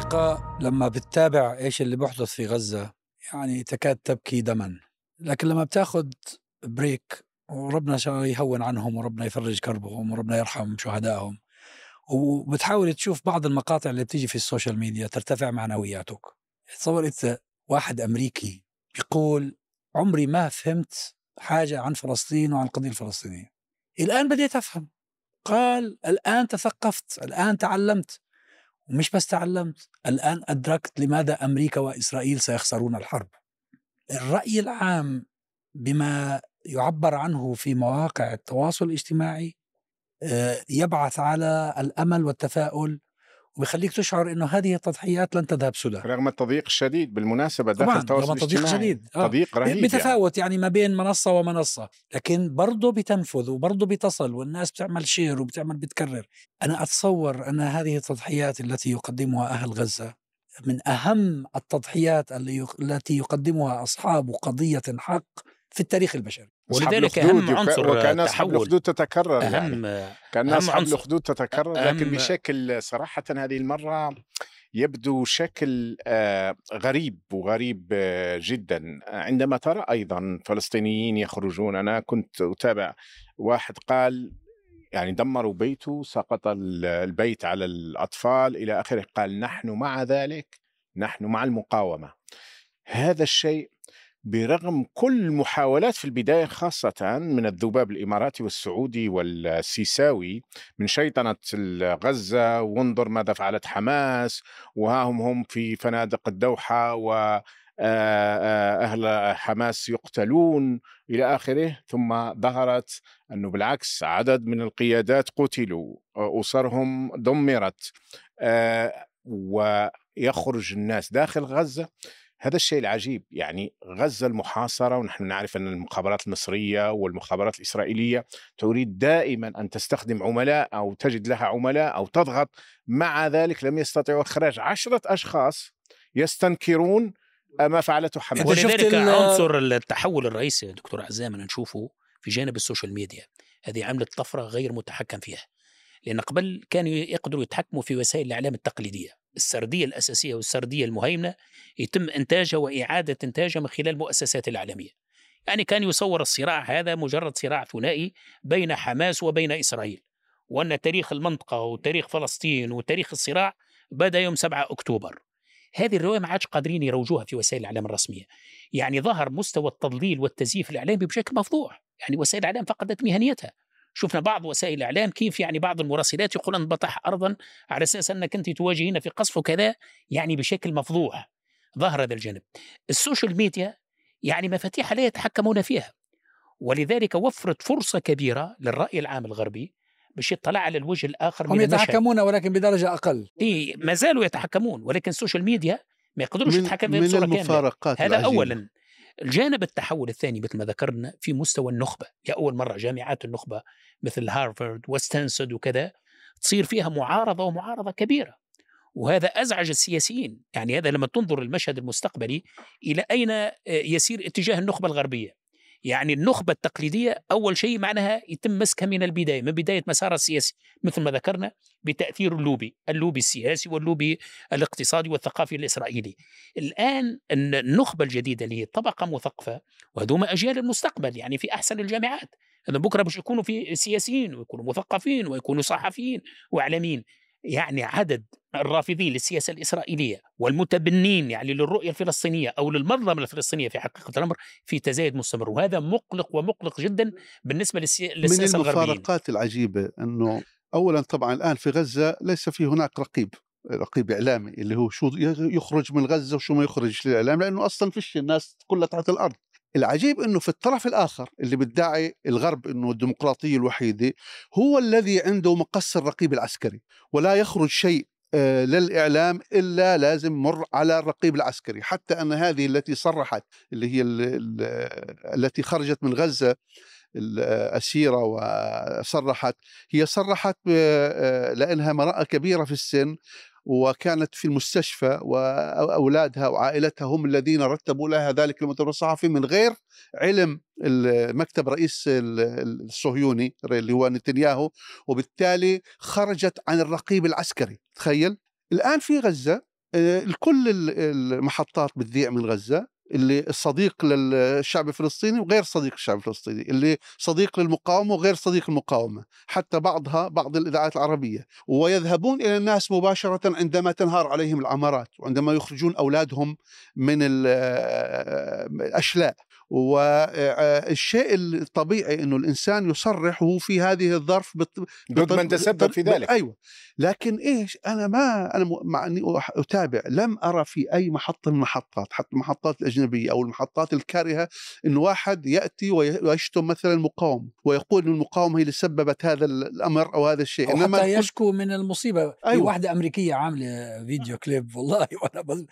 الحقيقة لما بتتابع إيش اللي بيحدث في غزة يعني تكاد تبكي دما. لكن لما بتاخد break وربنا يهون عنهم وربنا يفرج كربهم وربنا يرحم شهدائهم وبتحاول تشوف بعض المقاطع اللي بتيجي في ال social media ترتفع معنوياتك. تصور أنت واحد أمريكي بيقول عمري ما فهمت حاجة عن فلسطين وعن القضية الفلسطينية. الآن بديت أفهم. قال الآن تثقفت الآن تعلمت. ومش بس تعلمت الآن أدركت لماذا أمريكا وإسرائيل سيخسرون الحرب. الرأي العام بما يعبر عنه في مواقع التواصل الاجتماعي آه، يبعث على الأمل والتفاؤل وبيخليك تشعر إنه هذه التضحيات لن تذهب سدى رغم التضييق الشديد بالمناسبة داخل التواصل رغم التضييق شديد آه. تضييق رهيب يعني. بتفاوت يعني. يعني ما بين منصة ومنصة لكن برضه بتنفذ وبرضه بتصل والناس بتعمل شير وبتعمل بتكرر أنا أتصور أن هذه التضحيات التي يقدمها أهل غزة من أهم التضحيات التي يقدمها أصحاب قضية حق في التاريخ البشري ولذلك أهم عنصر وكأن أصحاب الاخدود تتكرر أهم يعني كان أصحاب الاخدود تتكرر لكن بشكل صراحة هذه المرة يبدو شكل آه، غريب وغريب آه، جدا. عندما ترى أيضا فلسطينيين يخرجون أنا كنت أتابع واحد قال يعني دمروا بيته سقط البيت على الأطفال إلى آخره قال نحن مع ذلك نحن مع المقاومة. هذا الشيء برغم كل المحاولات في البداية خاصة من الذباب الإماراتي والسعودي والسيساوي من شيطنة غزة وانظر ماذا فعلت حماس وها هم هم في فنادق الدوحة و أهل حماس يقتلون إلى آخره. ثم ظهرت أنه بالعكس عدد من القيادات قتلوا أسرهم دمرت ويخرج الناس داخل غزة. هذا الشيء العجيب يعني غزة المحاصرة ونحن نعرف أن المخابرات المصرية والمخابرات الإسرائيلية تريد دائما أن تستخدم عملاء أو تجد لها عملاء أو تضغط. مع ذلك لم يستطيعوا إخراج عشرة أشخاص يستنكرون ما فعلته حماس. ولذلك عنصر التحول الرئيسي دكتور عزام نشوفه في جانب السوشيال ميديا هذه عملت طفرة غير متحكم فيها. لأن قبل كانوا يقدروا يتحكموا في وسائل الإعلام التقليدية. السردية الأساسية والسردية المهيمنة يتم إنتاجها وإعادة إنتاجها من خلال المؤسسات الاعلاميه. يعني كان يصور الصراع هذا مجرد صراع ثنائي بين حماس وبين إسرائيل. وأن تاريخ المنطقة وتاريخ فلسطين وتاريخ الصراع بدأ يوم 7 أكتوبر. هذه الرواية ما عادش قادرين يروجوها في وسائل الإعلام الرسمية. يعني ظهر مستوى التضليل والتزييف الإعلامي بشكل مفضوح، يعني وسائل الإعلام فقدت مهنيتها. شفنا بعض وسائل الاعلام كيف يعني بعض المراسلات يقول أنا بطح ارضا على أساس أنك أنت تواجهين في قصف وكذا يعني بشكل مفضوح ظهر هذا الجانب. السوشيال ميديا يعني مفاتيح لا يتحكمون فيها ولذلك وفرت فرصة كبيرة للرأي العام الغربي باش يطلع على الوجه الآخر هم من يتحكمون ولكن بدرجة أقل. إي ما زالوا يتحكمون ولكن ال social media ما يقدروش يتحكموا بصورة كاملة. هذا العجيبة. اولا. الجانب التحول الثاني مثل ما ذكرنا في مستوى النخبة. لأول مرة جامعات النخبة مثل هارفارد وستانفورد وكذا تصير فيها معارضة ومعارضة كبيرة. وهذا أزعج السياسيين. يعني هذا لما تنظر المشهد المستقبلي إلى أين آه، يسير اتجاه النخبة الغربية. يعني النخبة التقليدية أول شيء معناها يتم مسكها من البداية من بداية مسارها السياسي مثل ما ذكرنا بتأثير اللوبي اللوبي السياسي واللوبي الاقتصادي والثقافي الإسرائيلي. الآن النخبة الجديدة اللي هي طبقة مثقفة وهذوما أجيال المستقبل يعني في أحسن الجامعات هذا بكرة باش يكونوا في سياسيين ويكونوا مثقفين ويكونوا صحفيين وإعلاميين. يعني عدد الرافضين للسياسة الإسرائيلية والمتبنين يعني للرؤية الفلسطينية أو للمنظمة الفلسطينية في حقيقة الأمر في تزايد مستمر وهذا مقلق ومقلق جدا بالنسبة للسياسة من المفارقات العجيبة أنه أولا طبعا الآن في غزة ليس في هناك رقيب رقيب إعلامي اللي هو شو يخرج من غزة وشو ما يخرج للإعلام لأنه أصلا فيش الناس كلها تحت الأرض. العجيب إنه في الطرف الآخر اللي بيدعي الغرب إنه الديمقراطية الوحيدة هو الذي عنده مقص الرقيب العسكري ولا يخرج شيء آه، للإعلام إلا لازم مر على الرقيب العسكري حتى أن هذه التي صرحت اللي هي التي خرجت من غزة الأسيرة وصرحت هي صرحت آه، لأنها امرأة كبيرة في السن وكانت في المستشفى وأولادها وعائلتها هم الذين رتبوا لها ذلك المؤتمر الصحفي من غير علم مكتب رئيس الصهيوني اللي هو نتنياهو وبالتالي خرجت عن الرقيب العسكري. تخيل؟ الآن في غزة كل المحطات بتذيع من غزة. اللي الصديق للشعب الفلسطيني وغير صديق للشعب الفلسطيني اللي صديق للمقاومة وغير صديق المقاومة حتى بعضها بعض الإذاعات العربية ويذهبون إلى الناس مباشرة عندما تنهار عليهم العمارات وعندما يخرجون أولادهم من الأشلاء والشيء الطبيعي إنه الإنسان يصرح وهو في هذه الظرف ضد من تسبب في ذلك. أيوه. لكن إيش؟ أنا ما أنا مع إني أتابع. لم أرى في أي محطه من المحطات حتى المحطات الأجنبية أو المحطات الكارهة انه واحد يأتي ويشتم مثلا المقاومة ويقول إن المقاومة هي اللي سببت هذا الأمر أو هذا الشيء. أو إنما حتى يشكو من المصيبة. أيوة. في واحدة أمريكية عاملة فيديو كليب والله وأنا بل...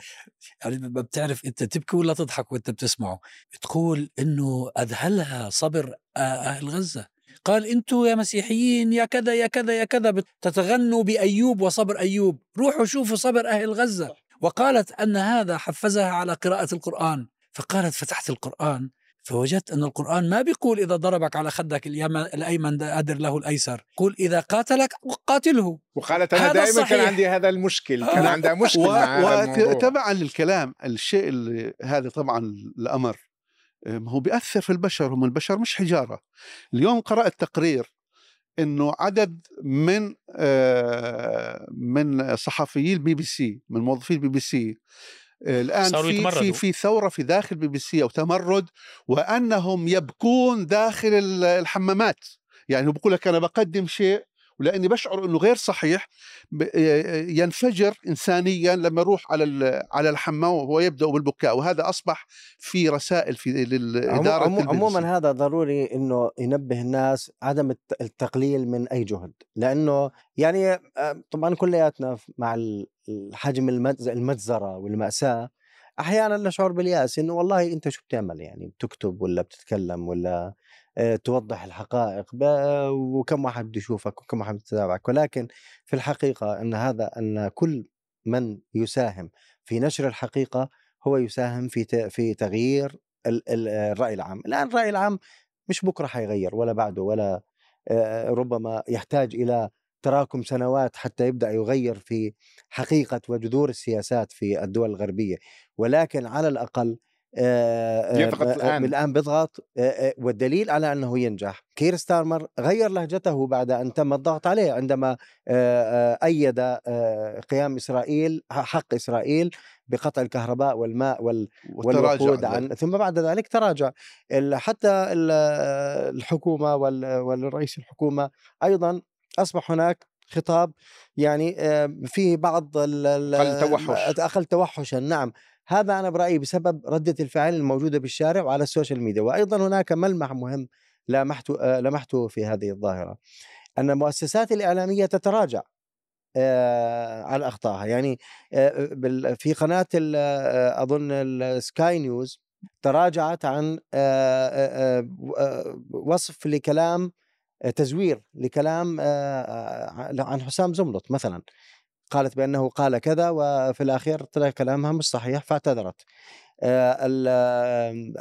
يعني بتعرف أنت تبكي ولا تضحك وأنت بتسمعه. بتقول إنه أذهلها صبر أهل غزة. قال أنتم يا مسيحيين يا كذا يا كذا يا كذا تتغنوا بأيوب وصبر أيوب. روحوا شوفوا صبر أهل غزة. وقالت أن هذا حفزها على قراءة القرآن. فقالت فتحت القرآن فوجدت أن القرآن ما بيقول إذا ضربك على خدك الأيمن أدر له الأيسر. قول إذا قاتلك قاتله. وقالت أنا دائما صحيح. كان عندي هذا المشكل كان آه. عندها مشكل و... مع وتبعا للكلام الشيء اللي هذا طبعا الأمر. هو بيأثر في البشر هم البشر مش حجارة. اليوم قرأت تقرير إنه عدد من آه، من صحفيي البي بي سي من موظفي البي بي سي الآن في في في ثورة في داخل بي بي سي أو تمرد وأنهم يبكون داخل الحمامات. يعني بقول لك أنا بقدم شيء ولأني بشعر إنه غير صحيح ينفجر انسانيا لما يروح على على الحمام وهو يبدأ بالبكاء وهذا أصبح في رسائل في للاداره عمو عموما هذا ضروري إنه ينبه الناس عدم التقليل من أي جهد لأنه يعني طبعا كلياتنا مع الحجم المجزره والمأساة أحيانا نشعر باليأس إنه والله أنت شو بتعمل يعني؟ بتكتب ولا بتتكلم ولا توضح الحقائق وكم واحد بده يشوفك وكم واحد يتابعك. ولكن في الحقيقة أن هذا أن كل من يساهم في نشر الحقيقة هو يساهم في في تغيير الرأي العام. الآن الرأي العام مش بكرة حيغير ولا بعده ولا آه، ربما يحتاج إلى تراكم سنوات حتى يبدأ يغير في حقيقة وجذور السياسات في الدول الغربية. ولكن على الأقل يضغط الآن. الان بيضغط. والدليل على أنه ينجح. كير ستارمر غير لهجته بعد أن تم الضغط عليه عندما أيد قيام إسرائيل حق إسرائيل بقطع الكهرباء والماء والوقود عن ثم بعد ذلك تراجع. حتى الحكومة والرئيس الحكومة أيضا أصبح هناك خطاب يعني فيه بعض أقل توحش. أقل توحشا. نعم. هذا أنا برأيي بسبب ردة الفعل الموجودة بالشارع وعلى السوشيال ميديا وأيضا هناك ملمح مهم لمحته لمحته في هذه الظاهرة أن المؤسسات الإعلامية تتراجع على أخطائها. يعني في قناة أظن سكاي نيوز تراجعت عن وصف لكلام تزوير لكلام عن حسام زملط مثلا. قالت بأنه قال كذا وفي الأخير طلع كلامها مش صحيح فاعتذرت.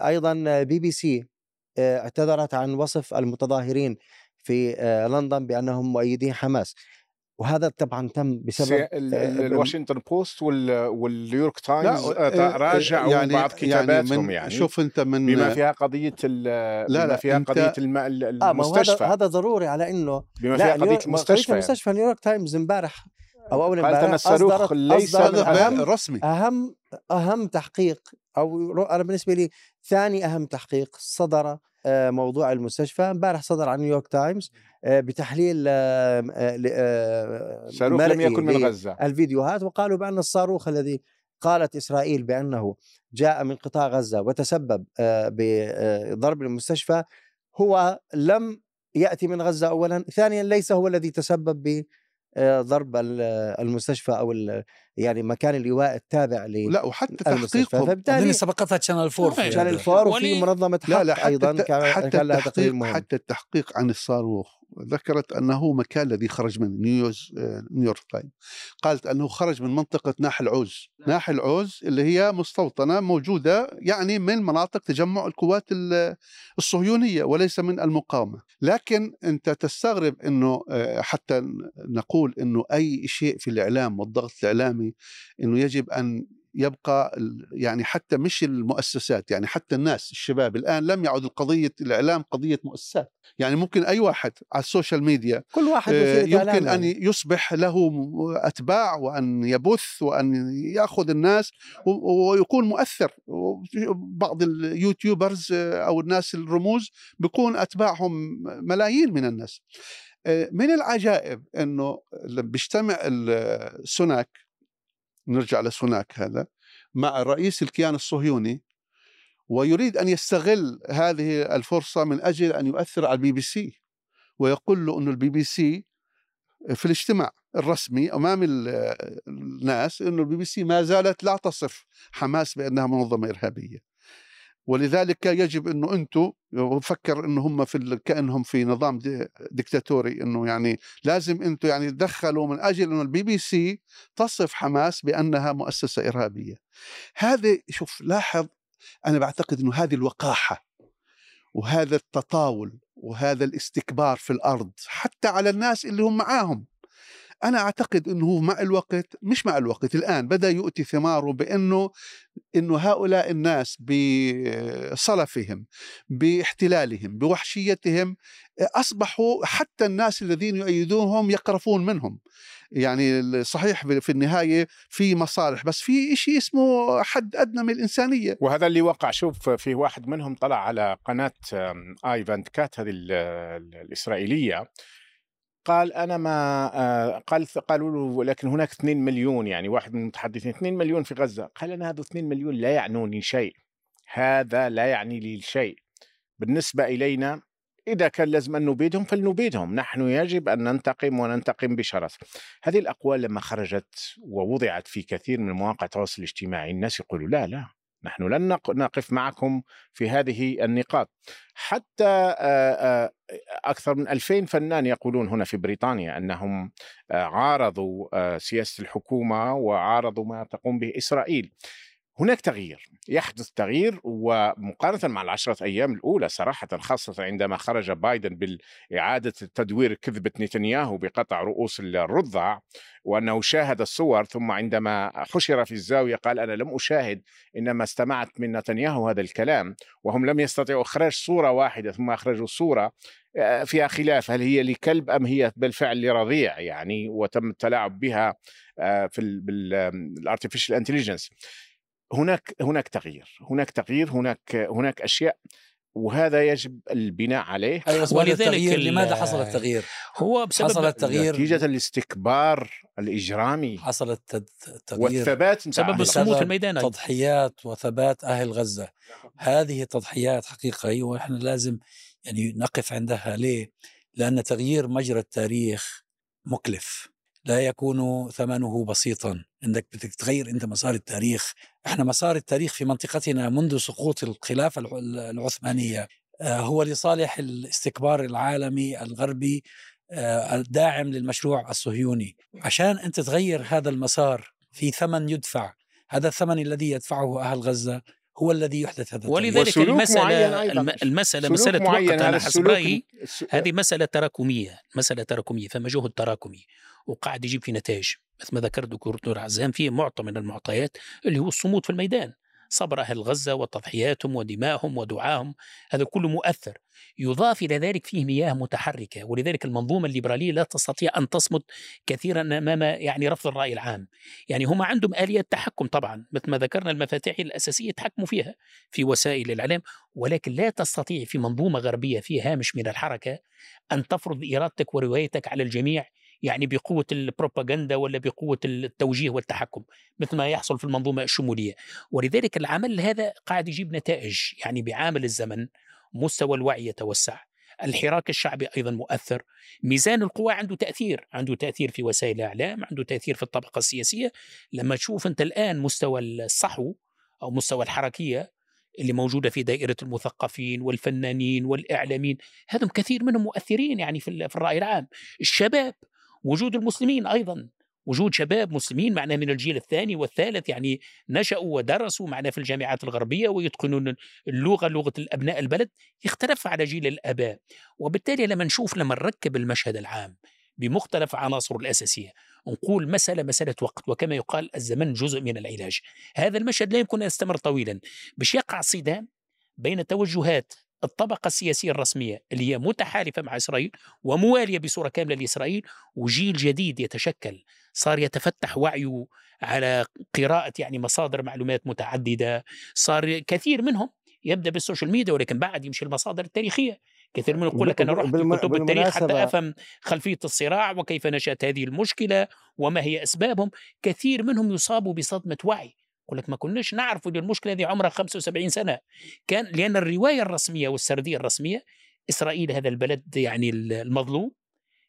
أيضا بي بي سي اعتذرت عن وصف المتظاهرين في لندن بأنهم مؤيدين حماس. وهذا طبعا تم بسبب الواشنطن بوست والنيويورك تايمز راجعوا يعني بعض كتاباتهم يعني, يعني شوف أنت من بما فيها قضية لا بما فيها قضية المستشفى آه هذا ضروري على إنه بما فيها قضية المستشفى قضيه المستشفى نيويورك تايمز امبارح أو أول امبارح الصاروخ ليس أهم رسمي. أهم أهم تحقيق أو أنا بالنسبة لي ثاني أهم تحقيق صدر آه، موضوع المستشفى. امبارح صدر عن نيويورك تايمز آه، بتحليل آه، صاروخ لم يكن من غزة. الفيديوهات وقالوا بأن الصاروخ الذي قالت إسرائيل بأنه جاء من قطاع غزة وتسبب بضرب المستشفى هو لم يأتي من غزة اولا. ثانيا ليس هو الذي تسبب ضرب المستشفى أو يعني مكان اللواء التابع ل لا وحتى تحقيقهم. فبالتالي سبقتها Channel 4 Channel 4 وفي منظمة حق لا لا حتى أيضا حتى كان التحقيق حتى التحقيق عن الصاروخ. ذكرت أنه مكان الذي خرج من نيوز نيويورك تايمز. قالت أنه خرج من منطقة ناحل عوز ناحل عوز اللي هي مستوطنة موجودة يعني من مناطق تجمع القوات الصهيونية وليس من المقاومة. لكن أنت تستغرب أنه آه، حتى نقول أنه أي شيء في الإعلام والضغط الإعلامي أنه يجب أن يبقى يعني حتى مش المؤسسات يعني حتى الناس الشباب. الآن لم يعد القضية الإعلام قضية مؤسسات. يعني ممكن أي واحد على ال social media كل واحد آه، يمكن أن يصبح له أتباع وأن يبث وأن يأخذ الناس ويكون مؤثر. بعض ال YouTubers آه، أو الناس الرموز بيكون أتباعهم ملايين من الناس. آه، من العجائب إنه بيجتمع السوناك نرجع لسوناك هذا مع رئيس الكيان الصهيوني ويريد أن يستغل هذه الفرصة من أجل أن يؤثر على البي بي سي ويقول له إنه البي بي سي في الاجتماع الرسمي أمام الناس إنه البي بي سي ما زالت لا تصف حماس بأنها منظمة إرهابية. ولذلك يجب إنه أنتم وفكر إنه هم في كأنهم في نظام ديكتاتوري إنه يعني لازم أنتم يعني تدخلوا من أجل إنه البي بي سي تصف حماس بأنها مؤسسة إرهابية. هذه شوف لاحظ أنا بعتقد إنه هذه الوقاحة وهذا التطاول وهذا الاستكبار في الأرض حتى على الناس اللي هم معاهم أنا أعتقد إنه مع الوقت مش مع الوقت الآن بدأ يؤتي ثماره بأنه إنه هؤلاء الناس بصلفهم باحتلالهم بوحشيتهم أصبحوا حتى الناس الذين يؤيدونهم يقرفون منهم. يعني صحيح في النهاية في مصالح بس في شيء اسمه حد أدنى من الإنسانية. وهذا اللي وقع. شوف في واحد منهم طلع على قناة آي فانت كات هذه الإسرائيلية. قال أنا ما آه، قال قالوا له لكن هناك 2 مليون يعني واحد من المتحدثين 2 مليون في غزة. قال أنا هذا 2 مليون لا يعنوني شيء. هذا لا يعني لي شيء. بالنسبة إلينا إذا كان لازم أن نبيدهم فلنبيدهم. نحن يجب أن ننتقم وننتقم بشرس هذه الأقوال لما خرجت ووضعت في كثير من مواقع التواصل الاجتماعي الناس يقولوا لا لا. نحن لن نقف معكم في هذه النقاط. حتى أكثر من 2000 فنان يقولون هنا في بريطانيا أنهم عارضوا سياسة الحكومة وعارضوا ما تقوم به إسرائيل. هناك تغيير يحدث تغيير ومقارنة مع العشرة أيام الأولى صراحة خاصة عندما خرج بايدن بإعادة تدوير كذبة نتنياهو بقطع رؤوس الرضع وأنه شاهد الصور ثم عندما حشر في الزاوية قال أنا لم أشاهد إنما استمعت من نتنياهو هذا الكلام وهم لم يستطيعوا إخراج صورة واحدة ثم أخرجوا صورة آه، فيها خلاف هل هي لكلب أم هي بالفعل لرضيع يعني وتم التلاعب بها آه، في ال artificial intelligence هناك هناك تغيير هناك تغيير هناك هناك أشياء وهذا يجب البناء عليه. أيوة ولذلك لماذا حصل التغيير؟ هو بسبب حصل التغيير نتيجة الاستكبار الإجرامي. حصل التغيير والثبات بسبب الصمود في الميدان تضحيات وثبات أهل غزة. هذه تضحيات حقيقية ونحن لازم يعني نقف عندها. ليه؟ لأن تغيير مجرى التاريخ مكلف. لا يكون ثمنه بسيطا. انك بدك تغير انت مسار التاريخ. إحنا مسار التاريخ في منطقتنا منذ سقوط الخلافه العثمانية آه، هو لصالح الاستكبار العالمي الغربي آه، الداعم للمشروع الصهيوني. عشان انت تغير هذا المسار في ثمن يدفع هذا الثمن الذي يدفعه أهل غزة هو الذي يحدث هذا ولذلك المسألة المسألة مسألة وقت على حسب رأيي هذه مسألة تراكمية. مسألة تراكمية. فما جهد تراكمي وقاعد يجيب في نتائج. مثل ما ذكر دكتور عزام في معطى من المعطيات اللي هو الصمود في الميدان. صبر أهل غزة وتضحياتهم ودمائهم ودعاهم. هذا كله مؤثر. يضاف إلى ذلك فيه مياه متحركة ولذلك المنظومة الليبرالية لا تستطيع أن تصمد كثيرا أمام يعني رفض الرأي العام. يعني هم عندهم آليات تحكم طبعا مثل ما ذكرنا المفاتيح الأساسية تحكموا فيها في وسائل الإعلام. ولكن لا تستطيع في منظومة غربية فيها هامش من الحركة أن تفرض إرادتك وروايتك على الجميع يعني بقوة البروباغندا ولا بقوة التوجيه والتحكم مثل ما يحصل في المنظومة الشمولية. ولذلك العمل هذا قاعد يجيب نتائج يعني بعامل الزمن مستوى الوعي يتوسع الحراك الشعبي أيضا مؤثر ميزان القوى عنده تأثير عنده تأثير في وسائل الإعلام عنده تأثير في الطبقة السياسية. لما تشوف أنت الآن مستوى الصحو أو مستوى الحركية اللي موجودة في دائرة المثقفين والفنانين والإعلاميين هذم كثير منهم مؤثرين يعني في الرأي العام. الشباب وجود المسلمين أيضا. وجود شباب مسلمين معنا من الجيل الثاني والثالث يعني نشأوا ودرسوا معنا في الجامعات الغربية ويتقنون اللغة لغة الأبناء البلد. يختلف على جيل الآباء. وبالتالي لما نشوف لما نركب المشهد العام بمختلف عناصره الأساسية نقول مسألة مسألة وقت. وكما يقال الزمن جزء من العلاج. هذا المشهد لا يمكن أن يستمر طويلا. باش يقع صدام بين توجهات الطبقة السياسية الرسمية اللي هي متحالفة مع إسرائيل وموالية بصورة كاملة لإسرائيل وجيل جديد يتشكل. صار يتفتح وعيه على قراءة يعني مصادر معلومات متعددة. صار كثير منهم يبدأ بالسوشيال ميديا ولكن بعد يمشي المصادر التاريخية. كثير من يقول لك أنا رحت بالم... كتب التاريخ حتى أفهم خلفية الصراع وكيف نشأت هذه المشكلة وما هي أسبابهم. كثير منهم يصابوا بصدمة وعي. يقول لك ما كناش نعرف إن المشكلة هذه عمرها 75 سنة. كان لأن الرواية الرسمية والسردية الرسمية إسرائيل هذا البلد يعني المظلوم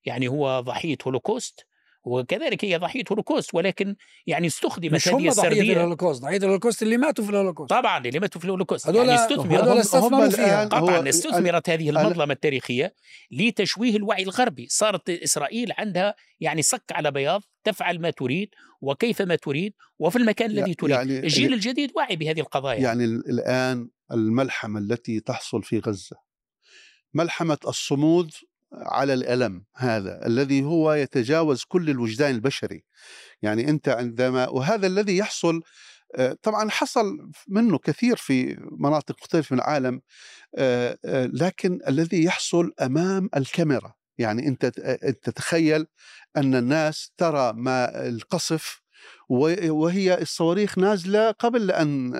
يعني هو ضحية هولوكوست وكذلك هي ضحية هولوكوست ولكن يعني استخدمت مش هم ضحية الهولوكوست ضحية الهولوكوست اللي ماتوا في الهولوكوست. طبعا اللي ماتوا في الهولوكوست. هذول يعني استثمرت هذول استثمروا فيها. طبعا استثمرت هذه المظلمة التاريخية لتشويه الوعي الغربي. صارت إسرائيل عندها يعني صك على بياض تفعل ما تريد وكيف ما تريد وفي المكان الذي تريد. يعني الجيل الجديد واعي بهذه القضايا. يعني الآن الملحمة التي تحصل في غزة ملحمة الصمود على الألم هذا الذي هو يتجاوز كل الوجدان البشري. يعني أنت عندما وهذا الذي يحصل آه، طبعا حصل منه كثير في مناطق مختلفة من العالم آه، آه، لكن الذي يحصل أمام الكاميرا. يعني أنت تتخيل أن الناس ترى ما القصف وهي الصواريخ نازلة قبل أن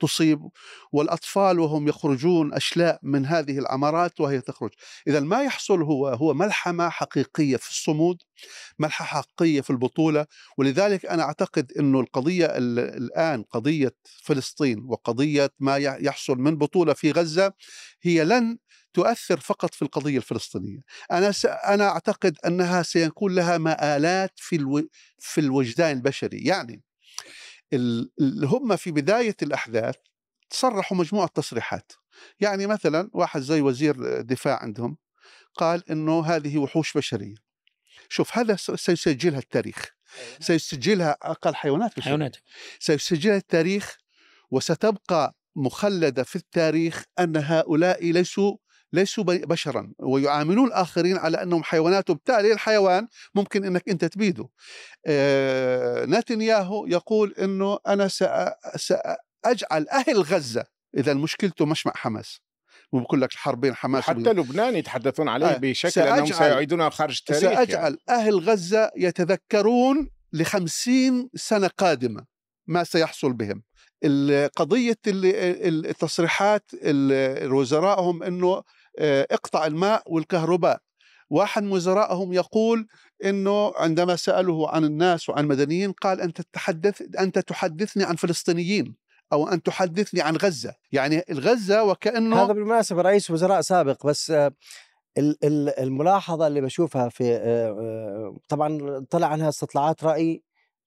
تصيب والأطفال وهم يخرجون أشلاء من هذه العمارات وهي تخرج، إذا ما يحصل هو هو ملحمة حقيقية في الصمود، ملحمة حقيقية في البطولة، ولذلك أنا أعتقد إنه القضية الآن قضية فلسطين وقضية ما يحصل من بطولة في غزة هي لن تؤثر فقط في القضية الفلسطينية، أنا س... أنا أعتقد أنها سيكون لها مآلات في ألو... في الوجدان البشري، يعني اللي هم في بداية الأحداث تصرحوا مجموعة تصريحات، يعني مثلا واحد زي وزير الدفاع عندهم قال إنه هذه وحوش بشرية. شوف هذا سيسجلها التاريخ أيوة. سيسجلها أقل حيوانات بشرية. حيوانات سيسجلها التاريخ وستبقى مخلدة في التاريخ أن هؤلاء ليسوا ليسوا بشرا ويعاملون الآخرين على أنهم حيوانات وبالتالي الحيوان ممكن أنك أنت تبيده نتنياهو يقول أنه أنا سأجعل أهل غزة إذا مشكلته مش مع حماس وبقول لك الحرب بين حماس حتى لبنان يتحدثون عليه آه بشكل أنهم سيعيدونها خارج التاريخ يعني. سأجعل يعني. أهل غزة يتذكرون لخمسين سنة قادمة ما سيحصل بهم قضية التصريحات وزرائهم أنه اقطع الماء والكهرباء. واحد من وزرائهم يقول إنه عندما سألوه عن الناس وعن المدنيين قال أنت تتحدث أنت تحدثني عن فلسطينيين أو أن تحدثني عن غزة، يعني الغزة وكأنه هذا بالمناسبة رئيس وزراء سابق بس آه، الملاحظة اللي بشوفها في آه، طبعا طلع عنها استطلاعات رأي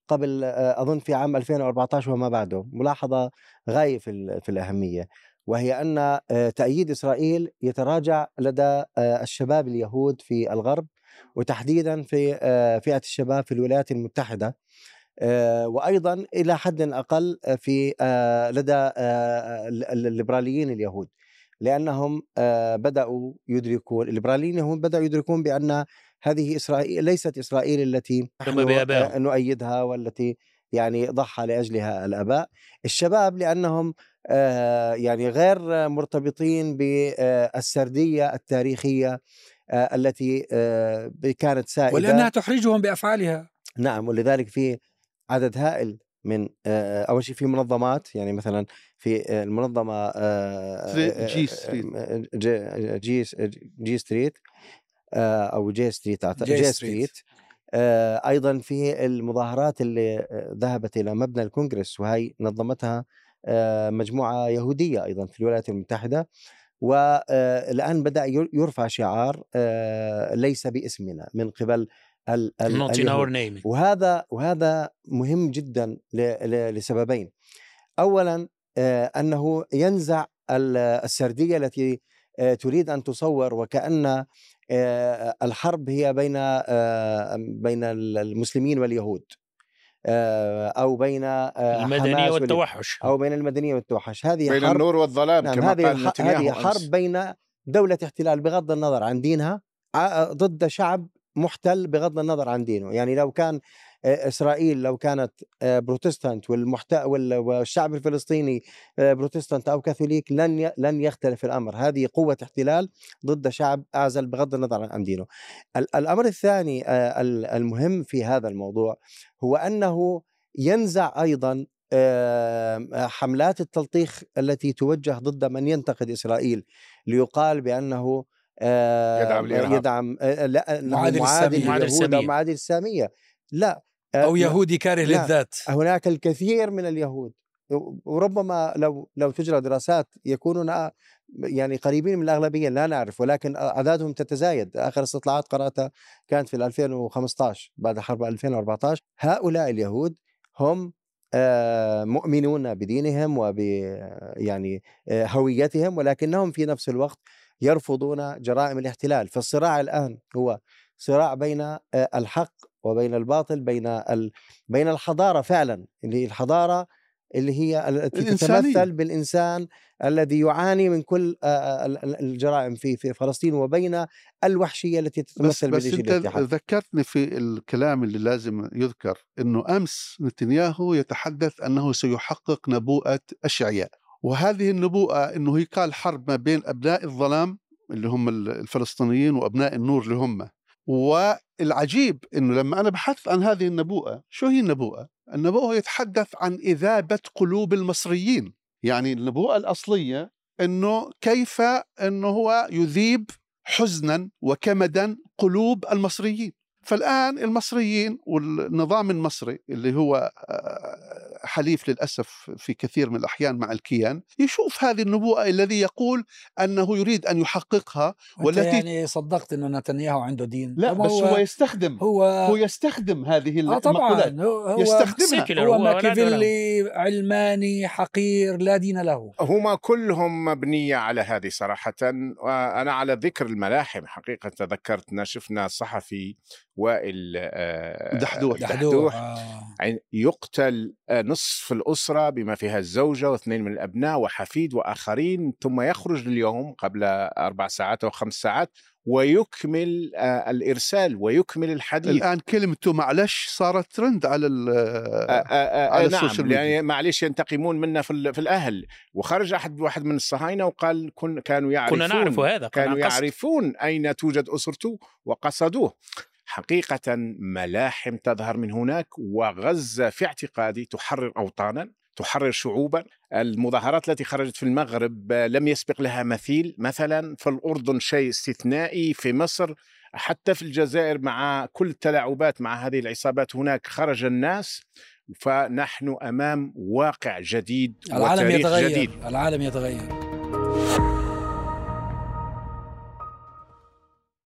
قبل أظن في عام 2014 وما بعده، ملاحظة غاية في الأهمية. وهي أن آه، تأييد إسرائيل يتراجع لدى آه، الشباب اليهود في الغرب وتحديدا في آه، فئة الشباب في الولايات المتحدة وأيضا إلى حد أقل في لدى الليبراليين اليهود لأنهم بدأوا يدركون الليبراليين اليهود بدأوا يدركون بأن هذه إسرائيل ليست إسرائيل التي نؤيدها والتي يعني ضحى لأجلها الآباء. الشباب لأنهم يعني غير مرتبطين بالسردية التاريخية آه، التي آه، كانت سائدة. ولأنها تحرجهم بأفعالها. نعم ولذلك في عدد هائل من أول شيء في منظمات يعني مثلا في المنظمة J Street. J, J Street أو J Street J, J Street. أيضا في المظاهرات اللي ذهبت إلى مبنى الكونغرس وهي نظمتها مجموعة يهودية أيضا في الولايات المتحدة. والان بدأ يرفع شعار ليس باسمنا من قبل ال وهذا وهذا مهم جدا لسببين. اولا أنه ينزع السردية التي تريد أن تصور وكأن الحرب هي بين بين المسلمين واليهود. أو بين المدنية والتوحش. أو بين المدنية والتوحش. هذه بين حرب النور والظلام نعم كما هذه قال هذه حرب بين دولة احتلال بغض النظر عن دينها ضد شعب محتل بغض النظر عن دينه. يعني لو كان إسرائيل لو كانت بروتستانت والمحت... والشعب الفلسطيني بروتستانت أو كاثوليك لن لن يختلف الأمر. هذه قوة احتلال ضد شعب أعزل بغض النظر عن دينه. الأمر الثاني المهم في هذا الموضوع هو أنه ينزع أيضا حملات التلطيخ التي توجه ضد من ينتقد إسرائيل ليقال بأنه يدعم الإرهاب. يدعم لا معادل السامية. معادل السامية. لا. أو يهودي كاره للذات. هناك الكثير من اليهود. وربما لو لو تجرى دراسات يكونون يعني قريبين من الأغلبية لا نعرف. ولكن أعدادهم تتزايد. آخر استطلاعات قرأتها كانت في 2015 بعد حرب 2014 هؤلاء اليهود هم مؤمنون بدينهم وب يعني هويتهم ولكنهم في نفس الوقت يرفضون جرائم الاحتلال. فالصراع الآن هو صراع بين الحق وبين الباطل بين ال... بين الحضارة فعلا اللي الحضارة اللي هي التي تتمثل بالإنسان الذي يعاني من كل الجرائم في في فلسطين وبين الوحشية التي تتمثل بس, بس أنت ذكرتني في الكلام اللي لازم يذكر إنه أمس نتنياهو يتحدث أنه سيحقق نبوءة أشعياء. وهذه النبوءة إنه هي قال حرب ما بين أبناء الظلام اللي هم الفلسطينيين وأبناء النور اللي هم. والعجيب إنه لما أنا بحثت عن هذه النبوءة شو هي النبوءة؟ النبوءة يتحدث عن إذابة قلوب المصريين. يعني النبوءة الأصلية إنه كيف إنه هو يذيب حزنا وكمدا قلوب المصريين. فالآن المصريين والنظام المصري اللي هو آه، حليف للأسف في كثير من الأحيان مع الكيان يشوف هذه النبوءة الذي يقول أنه يريد أن يحققها والتي يعني صدقت أنه نتنياهو عنده دين. لا بس هو, هو يستخدم هو, هو يستخدم هذه آه طبعا. هو يستخدمها. هو ماكيافيلي علماني حقير لا دين له. هما كلهم مبنية على هذه صراحة وأنا على ذكر الملاحم حقيقة تذكرتنا شفنا صحفي وائل آه، دحدوح, دحدوح آه. يقتل آه، نصف الأسرة بما فيها الزوجة واثنين من الأبناء وحفيد وآخرين ثم يخرج اليوم قبل أربع ساعات أو خمس ساعات ويكمل الإرسال ويكمل الحديث. الآن كلمته معلش صارت ترند على على نعم ال social media. يعني معلش ينتقمون منا في, في الأهل. وخرج أحد واحد من الصهاينة وقال كن كانوا يعرفون كنا نعرف هذا كانوا يعرفون أين توجد أسرته وقصدوه. حقيقة ملاحم تظهر من هناك وغزة في اعتقادي تحرر أوطانا تحرر شعوبا. المظاهرات التي خرجت في المغرب لم يسبق لها مثيل. مثلا في الأردن شيء استثنائي في مصر حتى في الجزائر مع كل التلاعبات مع هذه العصابات هناك خرج الناس. فنحن أمام واقع جديد العالم يتغير جديد. العالم يتغير.